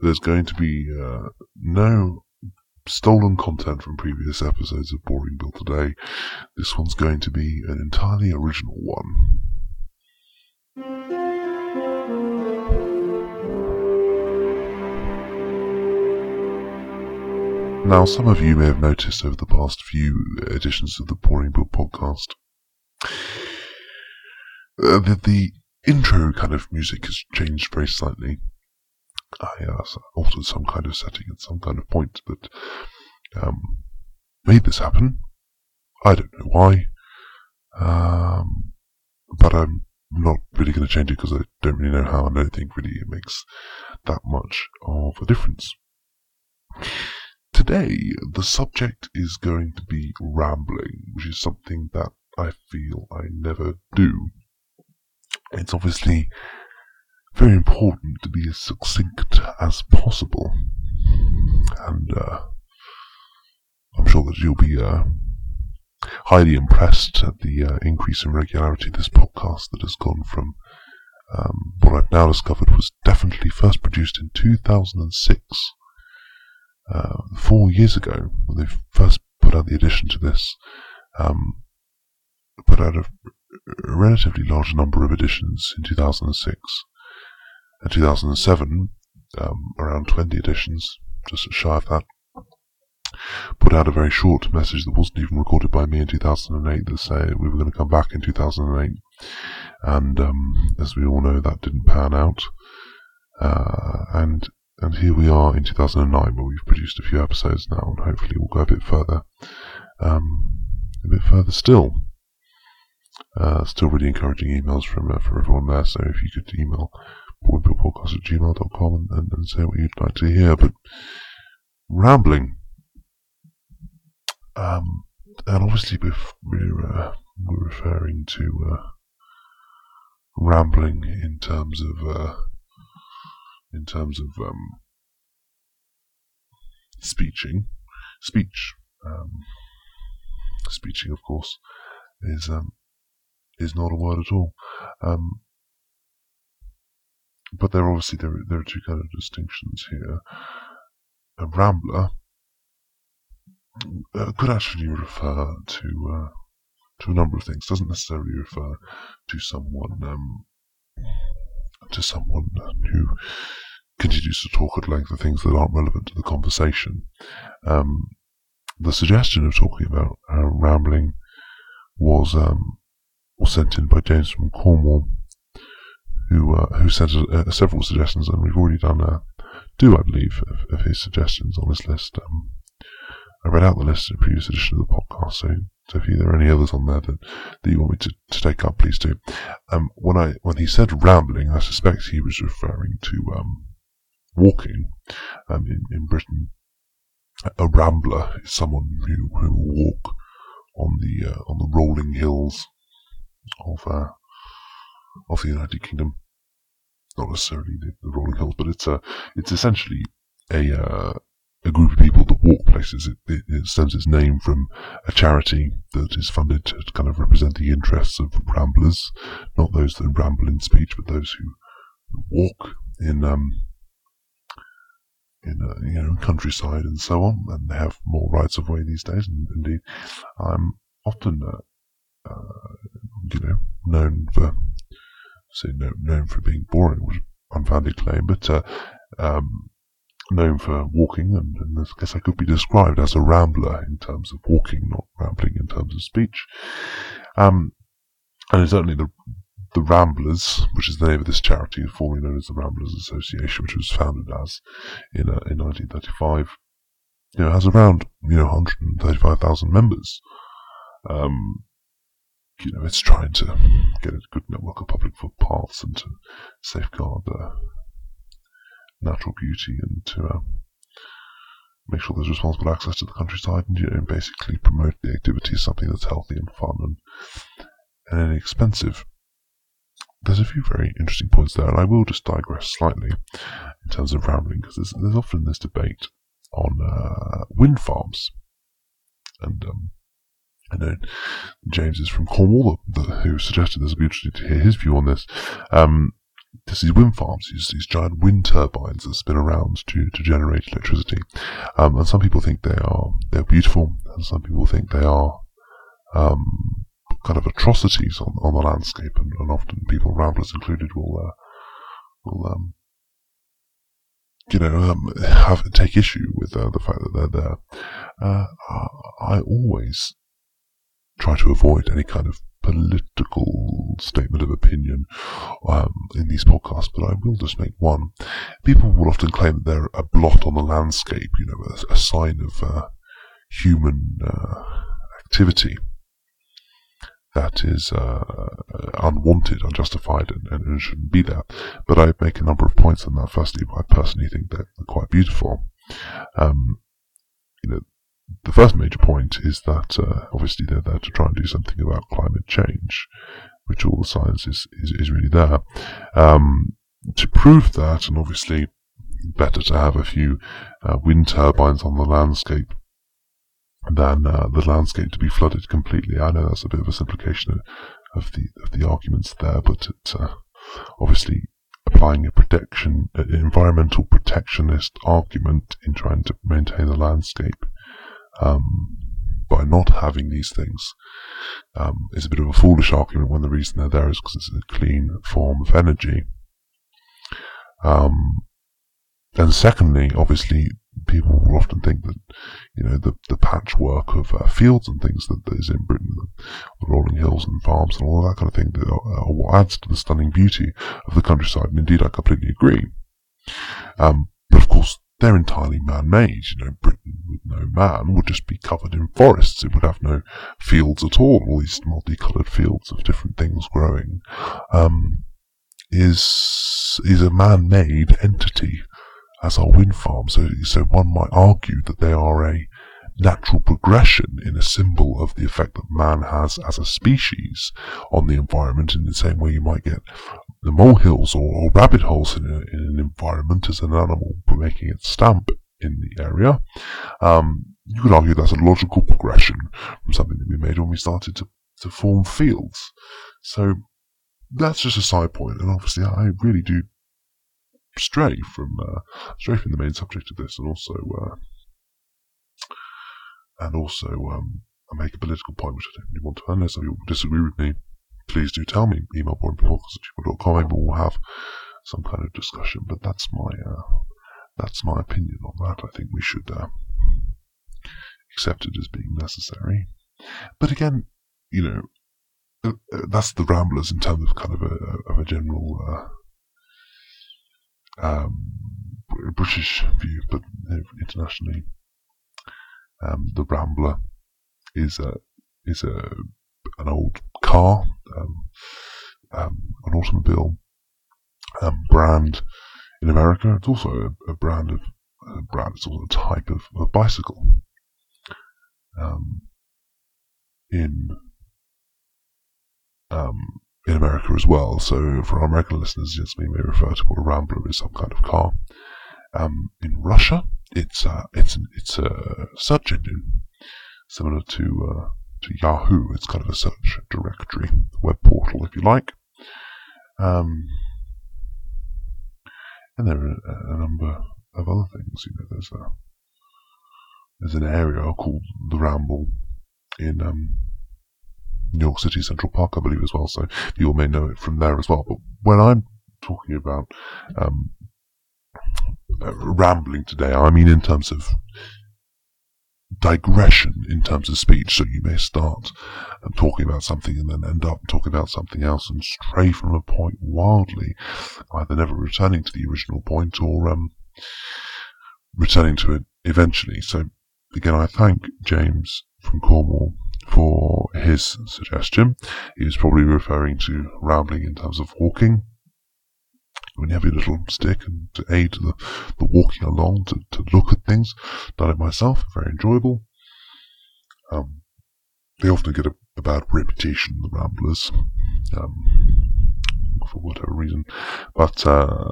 there's going to be uh, no stolen content from previous episodes of Boring Bill today. This one's going to be an entirely original one. Now, some of you may have noticed over the past few editions of the Boring Bill podcast uh, that the intro kind of music has changed very slightly. I uh, altered some kind of setting at some kind of point that um, made this happen. I don't know why, um, but I'm not really going to change it because I don't really know how, and I don't think really it makes that much of a difference. Today, the subject is going to be rambling, which is something that I feel I never do. It's obviously very important to be as succinct as possible. And uh, I'm sure that you'll be uh, highly impressed at the uh, increase in regularity of this podcast that has gone from um, what I've now discovered was definitely first produced in 2006, uh, four years ago, when they first put out the addition to this. Um, put out a, a relatively large number of editions in 2006. In 2007, um, around 20 editions, just shy of that. Put out a very short message that wasn't even recorded by me in 2008 that said we were going to come back in 2008. And um, as we all know, that didn't pan out. Uh, and and here we are in 2009, where we've produced a few episodes now, and hopefully we'll go a bit further, um, a bit further still. Uh, still really encouraging emails from uh, from everyone there. So if you could email podcast at gmail.com and, and, and say what you'd like to hear. But rambling. Um, and obviously we're, uh, we're referring to uh, rambling in terms of uh, in terms of um, speeching, speech, um, speeching, of course, is um, is not a word at all. Um, but there obviously there, there are two kind of distinctions here. A rambler uh, could actually refer to uh, to a number of things. Doesn't necessarily refer to someone um, to someone who continues to talk at length of things that aren't relevant to the conversation. Um, the suggestion of talking about uh, rambling was um, was sent in by James from Cornwall, who uh, who sent uh, several suggestions, and we've already done uh, two, I believe, of, of, his suggestions on this list. Um, I read out the list in a previous edition of the podcast, so, so if there are any others on there that, that you want me to, to take up, please do. Um, when I when he said rambling, I suspect he was referring to um, walking. Um, in, in Britain, a rambler is someone who, who walk on the uh, on the rolling hills of uh, of the United Kingdom. Not necessarily the, the rolling hills, but it's a it's essentially a uh, a group of people that walk places. It, it, it, stems its name from a charity that is funded to kind of represent the interests of ramblers, not those that ramble in speech, but those who walk in um, in uh, you know countryside and so on, and they have more rights of way these days. And indeed, I'm often uh, uh, you know, known for no, known for being boring, which unfounded claim, but uh, um, known for walking, and, and, I guess I could be described as a rambler in terms of walking, not rambling in terms of speech. Um, and certainly the the Ramblers, which is the name of this charity, formerly known as the Ramblers Association, which was founded as in uh, in 1935, you know, has around you know 135,000 members. Um, you know, it's trying to get a good network of public footpaths and to safeguard uh, natural beauty and to uh, make sure there's responsible access to the countryside and, you know, basically promote the activity as something that's healthy and fun and, and inexpensive. There's a few very interesting points there, and I will just digress slightly in terms of rambling because there's, there's often this debate on uh, wind farms and um, I know James is from Cornwall, the, the, who suggested this would be interesting to hear his view on this. Um, there's these wind farms, these, these giant wind turbines that spin around to, to generate electricity. Um, and some people think they are they're beautiful, and some people think they are um, kind of atrocities on, on the landscape. And, and often people, ramblers included, will uh, will um, you know um, have take issue with uh, the fact that they're there. Uh, I always try to avoid any kind of political statement of opinion um, in these podcasts, but I will just make one. People will often claim that they're a blot on the landscape, you know, a, a sign of uh, human uh, activity that is uh, unwanted, unjustified, and, and, shouldn't be there. But I make a number of points on that. Firstly, I personally think they're quite beautiful. Um, you know, the first major point is that uh, obviously they're there to try and do something about climate change, which all the science is, is, is really there. Um, to prove that, and obviously better to have a few uh, wind turbines on the landscape than uh, the landscape to be flooded completely. I know that's a bit of a simplification of the of the arguments there, but uh, obviously applying a protection, an environmental protectionist argument in trying to maintain the landscape um, by not having these things um, is a bit of a foolish argument when the reason they're there is because it's a clean form of energy. Um, and secondly, obviously, people will often think that, you know, the, the patchwork of uh, fields and things that, that is in Britain, the, rolling hills and farms and all that kind of thing, that adds to the stunning beauty of the countryside. And indeed, I completely agree. Um, but of course, they're entirely man-made. You know, Britain with no man would just be covered in forests. It would have no fields at all. All these multicolored fields of different things growing um, is is a man-made entity, as are wind farms. So, so one might argue that they are a natural progression in a symbol of the effect that man has as a species on the environment in the same way you might get the molehills or, or rabbit holes in, a, in, an environment as an animal making its stamp in the area. Um, you could argue that's a logical progression from something that we made when we started to, to form fields. So that's just a side point, and obviously I really do stray from uh, stray from the main subject of this, and also uh, and also um, I make a political point which I don't really want to, unless people disagree with me please do tell me. Email boringpodcast@gmail.com. Maybe we'll have some kind of discussion. But that's my uh, that's my opinion on that. I think we should uh, accept it as being necessary. But again, you know, uh, uh that's the Ramblers in terms of kind of a, of a general uh, um, British view, but internationally, um, the Rambler is a is a an old car, an automobile um, brand in America. It's also a, a brand of a brand. It's also a type of, bicycle. Um, in um, in America as well. So for our American listeners, yes, we may refer to what a Rambler is, some kind of car. Um, in Russia, it's uh, it's it's a search engine similar to uh, to Yahoo. It's kind of a search directory, web portal, if you like. Um, and there are a, number of other things. You know, there's a there's an area called the Ramble in um, New York City Central Park, I believe, as well. So you all may know it from there as well. But when I'm talking about um, rambling today, I mean in terms of digression in terms of speech. So you may start um, talking about something and then end up talking about something else and stray from a point wildly, either never returning to the original point or um, returning to it eventually. So again, I thank James from Cornwall for his suggestion. He was probably referring to rambling in terms of walking when you have your little stick and to aid the, the walking along to, to look at things. Done it myself, very enjoyable. Um, they often get a, a bad reputation, the Ramblers, um, for whatever reason. But uh,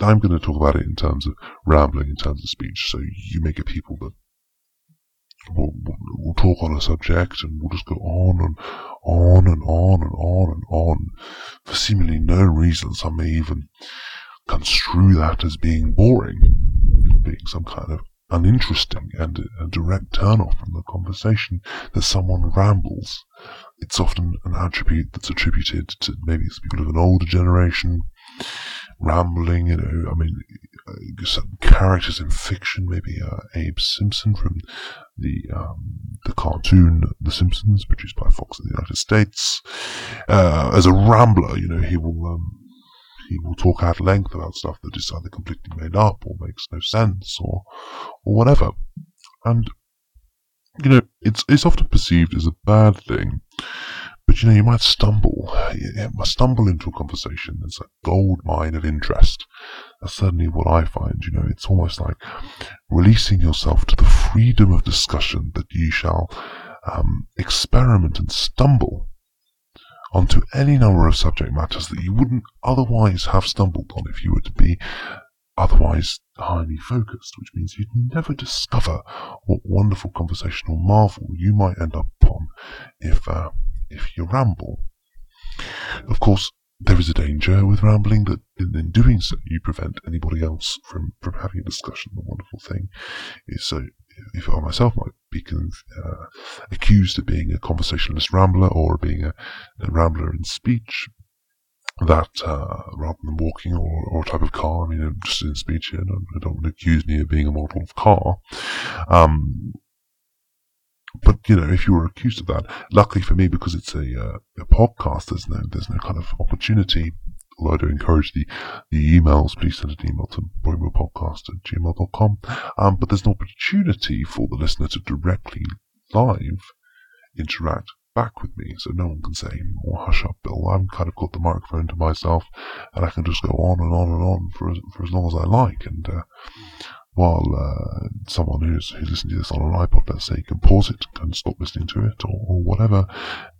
I'm going to talk about it in terms of rambling, in terms of speech. So you may get people that we'll, we'll talk on a subject and we'll just go on and on and on and on and on for seemingly no reason. Some may even construe that as being boring, being some kind of uninteresting and a direct turn off from the conversation that someone rambles. It's often an attribute that's attributed to maybe people of an older generation, rambling, you know, I mean, uh, certain characters in fiction, maybe uh, Abe Simpson from the um, the cartoon The Simpsons, produced by Fox in the United States. Uh, as a rambler, you know, he will um, he will talk at length about stuff that is either completely made up or makes no sense or or whatever. And you know, it's it's often perceived as a bad thing. But you know, you might stumble, you might stumble into a conversation that's a gold mine of interest. That's certainly what I find. You know, it's almost like releasing yourself to the freedom of discussion that you shall um, experiment and stumble onto any number of subject matters that you wouldn't otherwise have stumbled on if you were to be otherwise highly focused, which means you'd never discover what wonderful conversational marvel you might end up upon if uh, if you ramble. Of course, there is a danger with rambling that in, in, doing so you prevent anybody else from, from having a discussion. The wonderful thing is so if I myself might be uh, accused of being a conversationalist rambler or being a, a rambler in speech, that uh, rather than walking or, or a type of car, I mean, I'm just in speech here, don't, don't accuse me of being a model of car. Um, but you know, if you were accused of that, luckily for me, because it's a, uh, a podcast, there's no there's no kind of opportunity. Although I do encourage the, the emails, please send an email to boringbillpodcast at gmail.com. Um, but there's an opportunity for the listener to directly live interact back with me, so no one can say, "More hush up, Bill." I've kind of got the microphone to myself, and I can just go on and on and on for as, for as long as I like. And uh, while uh, someone who's listening to this on an iPod, let's say, can pause it and stop listening to it or, or whatever,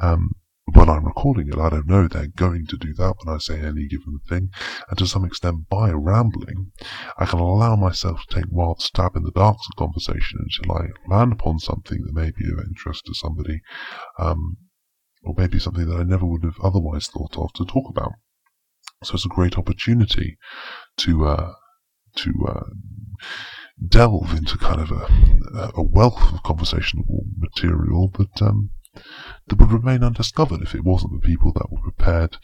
um, when I'm recording it, I don't know they're going to do that when I say any given thing. And to some extent, by rambling, I can allow myself to take wild stab in the dark of conversation until I land upon something that may be of interest to somebody, um, or maybe something that I never would have otherwise thought of to talk about. So it's a great opportunity to uh, to uh, delve into kind of a, a wealth of conversational material that um, that would remain undiscovered if it wasn't the people that were prepared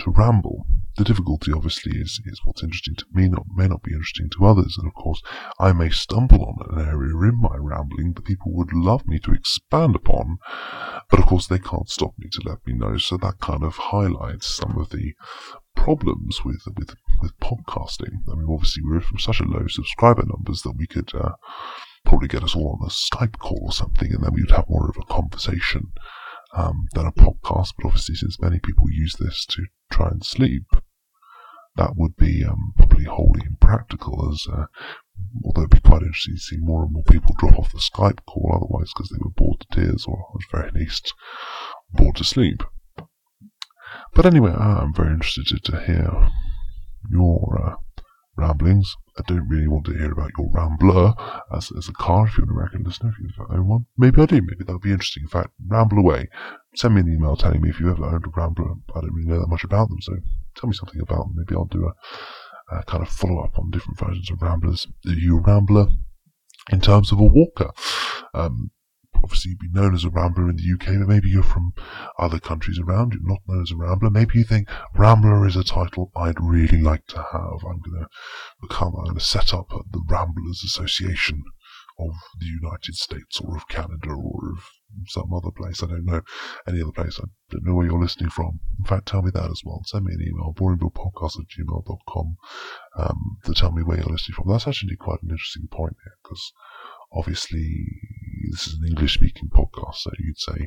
to ramble. The difficulty, obviously, is, is what's interesting to me not, may not be interesting to others, and of course, I may stumble on an area in my rambling that people would love me to expand upon, but of course, they can't stop me to let me know, so that kind of highlights some of the problems with with with podcasting. I mean, obviously, we're from such a low subscriber numbers that we could uh, probably get us all on a Skype call or something, and then we would have more of a conversation um, than a podcast. But obviously, since many people use this to try and sleep, that would be um, probably wholly impractical. As uh, although it'd be quite interesting to see more and more people drop off the Skype call otherwise because they were bored to tears, or at very least bored to sleep. But anyway, I'm very interested to hear your uh, ramblings. I don't really want to hear about your Rambler as, as a car if you're an American listener, if you've ever owned one. Maybe I do, maybe that would be interesting. In fact, ramble away. Send me an email telling me if you ever owned a Rambler. I don't really know that much about them, so tell me something about them. Maybe I'll do a, a kind of follow up on different versions of Ramblers. Are you a Rambler in terms of a walker? Um, obviously be known as a Rambler in the UK, but maybe you're from other countries around, you're not known as a Rambler. Maybe you think Rambler is a title I'd really like to have. I'm going to become, I'm going to set up the Ramblers Association of the United States or of Canada or of some other place. I don't know any other place. I don't know where you're listening from. In fact, tell me that as well. Send me an email, boringbillpodcast at gmail.com, um, to tell me where you're listening from. That's actually quite an interesting point here because obviously this is an English speaking podcast, so you'd say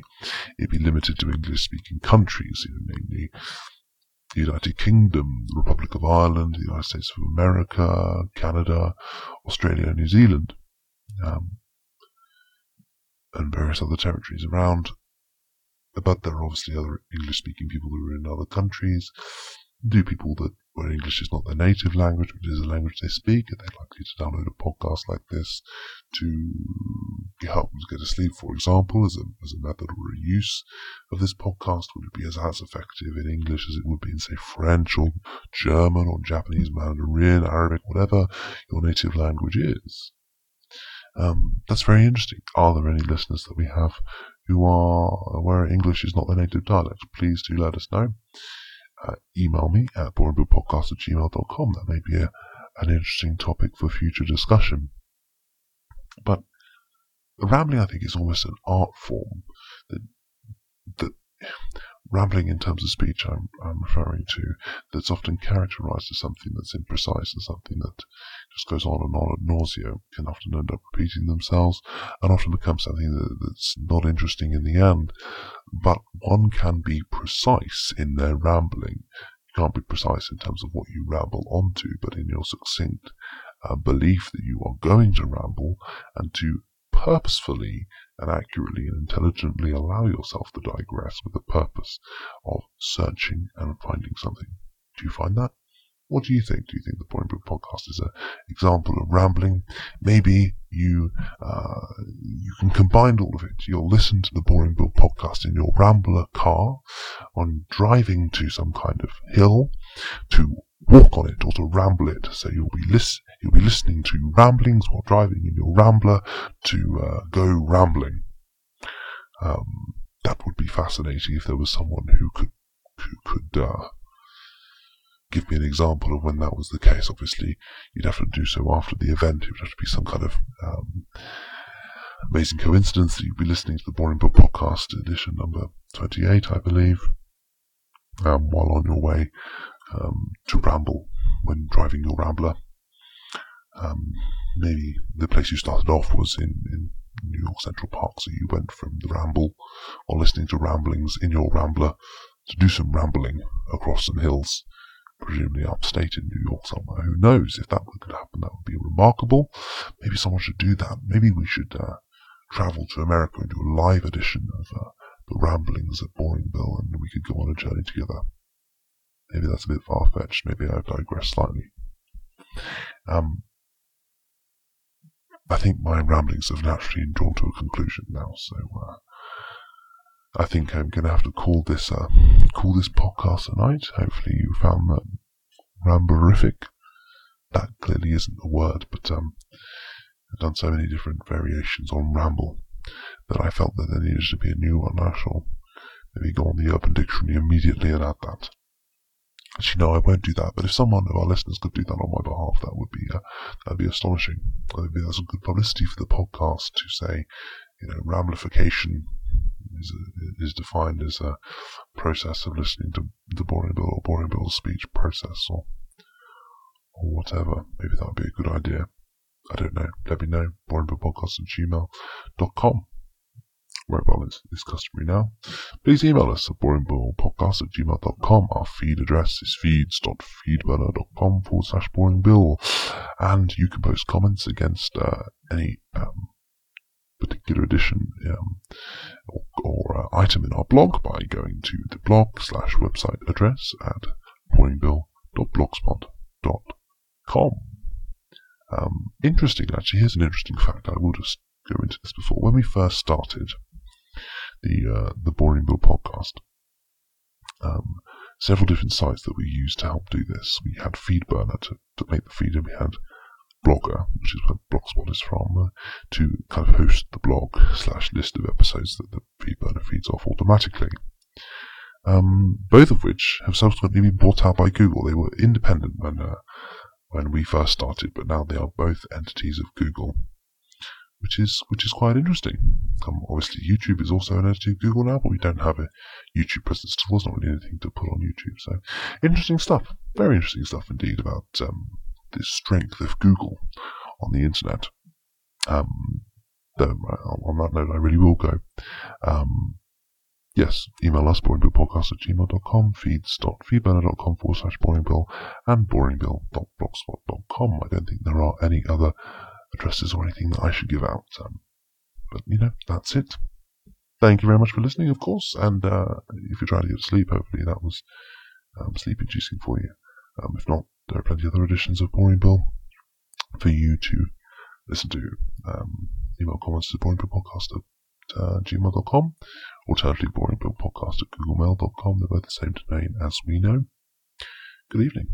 it'd be limited to English speaking countries, you know, namely the United Kingdom, the Republic of Ireland, the United States of America, Canada, Australia, New Zealand, um, and various other territories around. But there are obviously other English speaking people who are in other countries. Do people that where English is not their native language, but is a language they speak, and they'd like you to download a podcast like this to help them to get to sleep, for example, as a, as a method or a use of this podcast, would it be as, as effective in English as it would be in, say, French or German or Japanese, Mandarin, Arabic, whatever your native language is? Um, that's very interesting. Are there any listeners that we have who are where English is not their native dialect? Please do let us know. Uh, email me at boringbillpodcast at gmail.com. That may be a, an interesting topic for future discussion. But rambling, I think, is almost an art form that that rambling in terms of speech I'm, I'm referring to that's often characterized as something that's imprecise and something that just goes on and on ad nausea can often end up repeating themselves and often become something that, that's not interesting in the end. But one can be precise in their rambling. You can't be precise in terms of what you ramble onto, but in your succinct uh, belief that you are going to ramble and to purposefully and accurately and intelligently allow yourself to digress with the purpose of searching and finding something. Do you find that? What do you think? Do you think the Boring Bill podcast is an example of rambling? Maybe you uh, you can combine all of it. You'll listen to the Boring Bill podcast in your Rambler car, on driving to some kind of hill, to walk on it or to ramble it. So you'll be lis- you'll be listening to ramblings while driving in your Rambler to uh, go rambling. Um, that would be fascinating if there was someone who could who could uh, give me an example of when that was the case. Obviously, you'd have to do so after the event. It would have to be some kind of um, amazing coincidence that you'd be listening to the Boring Bill podcast edition number 28, I believe, um, while on your way um, to ramble when driving your Rambler. Um, maybe the place you started off was in, in New York Central Park, so you went from the ramble or listening to ramblings in your Rambler to do some rambling across some hills, presumably upstate in New York somewhere. Who knows if that could happen? That would be remarkable. Maybe someone should do that. Maybe we should uh, travel to America and do a live edition of uh, the ramblings at Boring Bill, and we could go on a journey together. Maybe that's a bit far fetched. Maybe I've digressed slightly. Um, I think my ramblings have naturally drawn to a conclusion now, so uh, I think I'm going to have to call this uh, call this podcast a night. Hopefully, you found that ramberific. That clearly isn't a word, but um, I've done so many different variations on ramble that I felt that there needed to be a new one. I shall maybe go on the Urban Dictionary immediately and add that. Actually, no, I won't do that. But if someone of our listeners could do that on my behalf, that would be uh, that'd be astonishing. That'd be that's good publicity for the podcast to say, you know, ramblification is is defined as a process of listening to the Boring Bill or Boring Bill's speech process or or whatever. Maybe that would be a good idea. I don't know. Let me know. BoringBillPodcast at gmail.com mobile is, is customary now. Please email us at boringbillpodcast at gmail.com. Our feed address is feeds.feedburner.com forward slash boringbill. And you can post comments against uh, any um, particular edition um, or, or uh, item in our blog by going to the blog slash website address at boringbill.blogspot.com. Um, interesting, actually, here's an interesting fact. I will just go into this before. When we first started, the uh, the Boring Bill podcast. Um, several different sites that we used to help do this. We had FeedBurner to, to make the feed, and we had Blogger, which is where Blogspot is from, uh, to kind of host the blog slash list of episodes that the FeedBurner feeds off automatically. Um, both of which have subsequently been bought out by Google. They were independent when uh, when we first started, but now they are both entities of Google which is which is quite interesting. Um, obviously, YouTube is also an entity of Google now, but we don't have a YouTube presence. Still, there's not really anything to put on YouTube. So, interesting stuff. Very interesting stuff indeed about um, the strength of Google on the internet. Um, though, on that note, I really will go. Um, yes, email us, boringbillpodcast at gmail.com, feeds.feedburner.com forward slash boringbill, and boringbill.blogspot.com. I don't think there are any other addresses or anything that I should give out. Um, but, you know, that's it. Thank you very much for listening, of course. And uh, if you're trying to get to sleep, hopefully that was um, sleep inducing for you. Um, if not, there are plenty of other editions of Boring Bill for you to listen to. Um, email comments to boringbillpodcast at uh, gmail.com. Alternatively, boringbillpodcast at googlemail.com. They're both the same domain as we know. Good evening.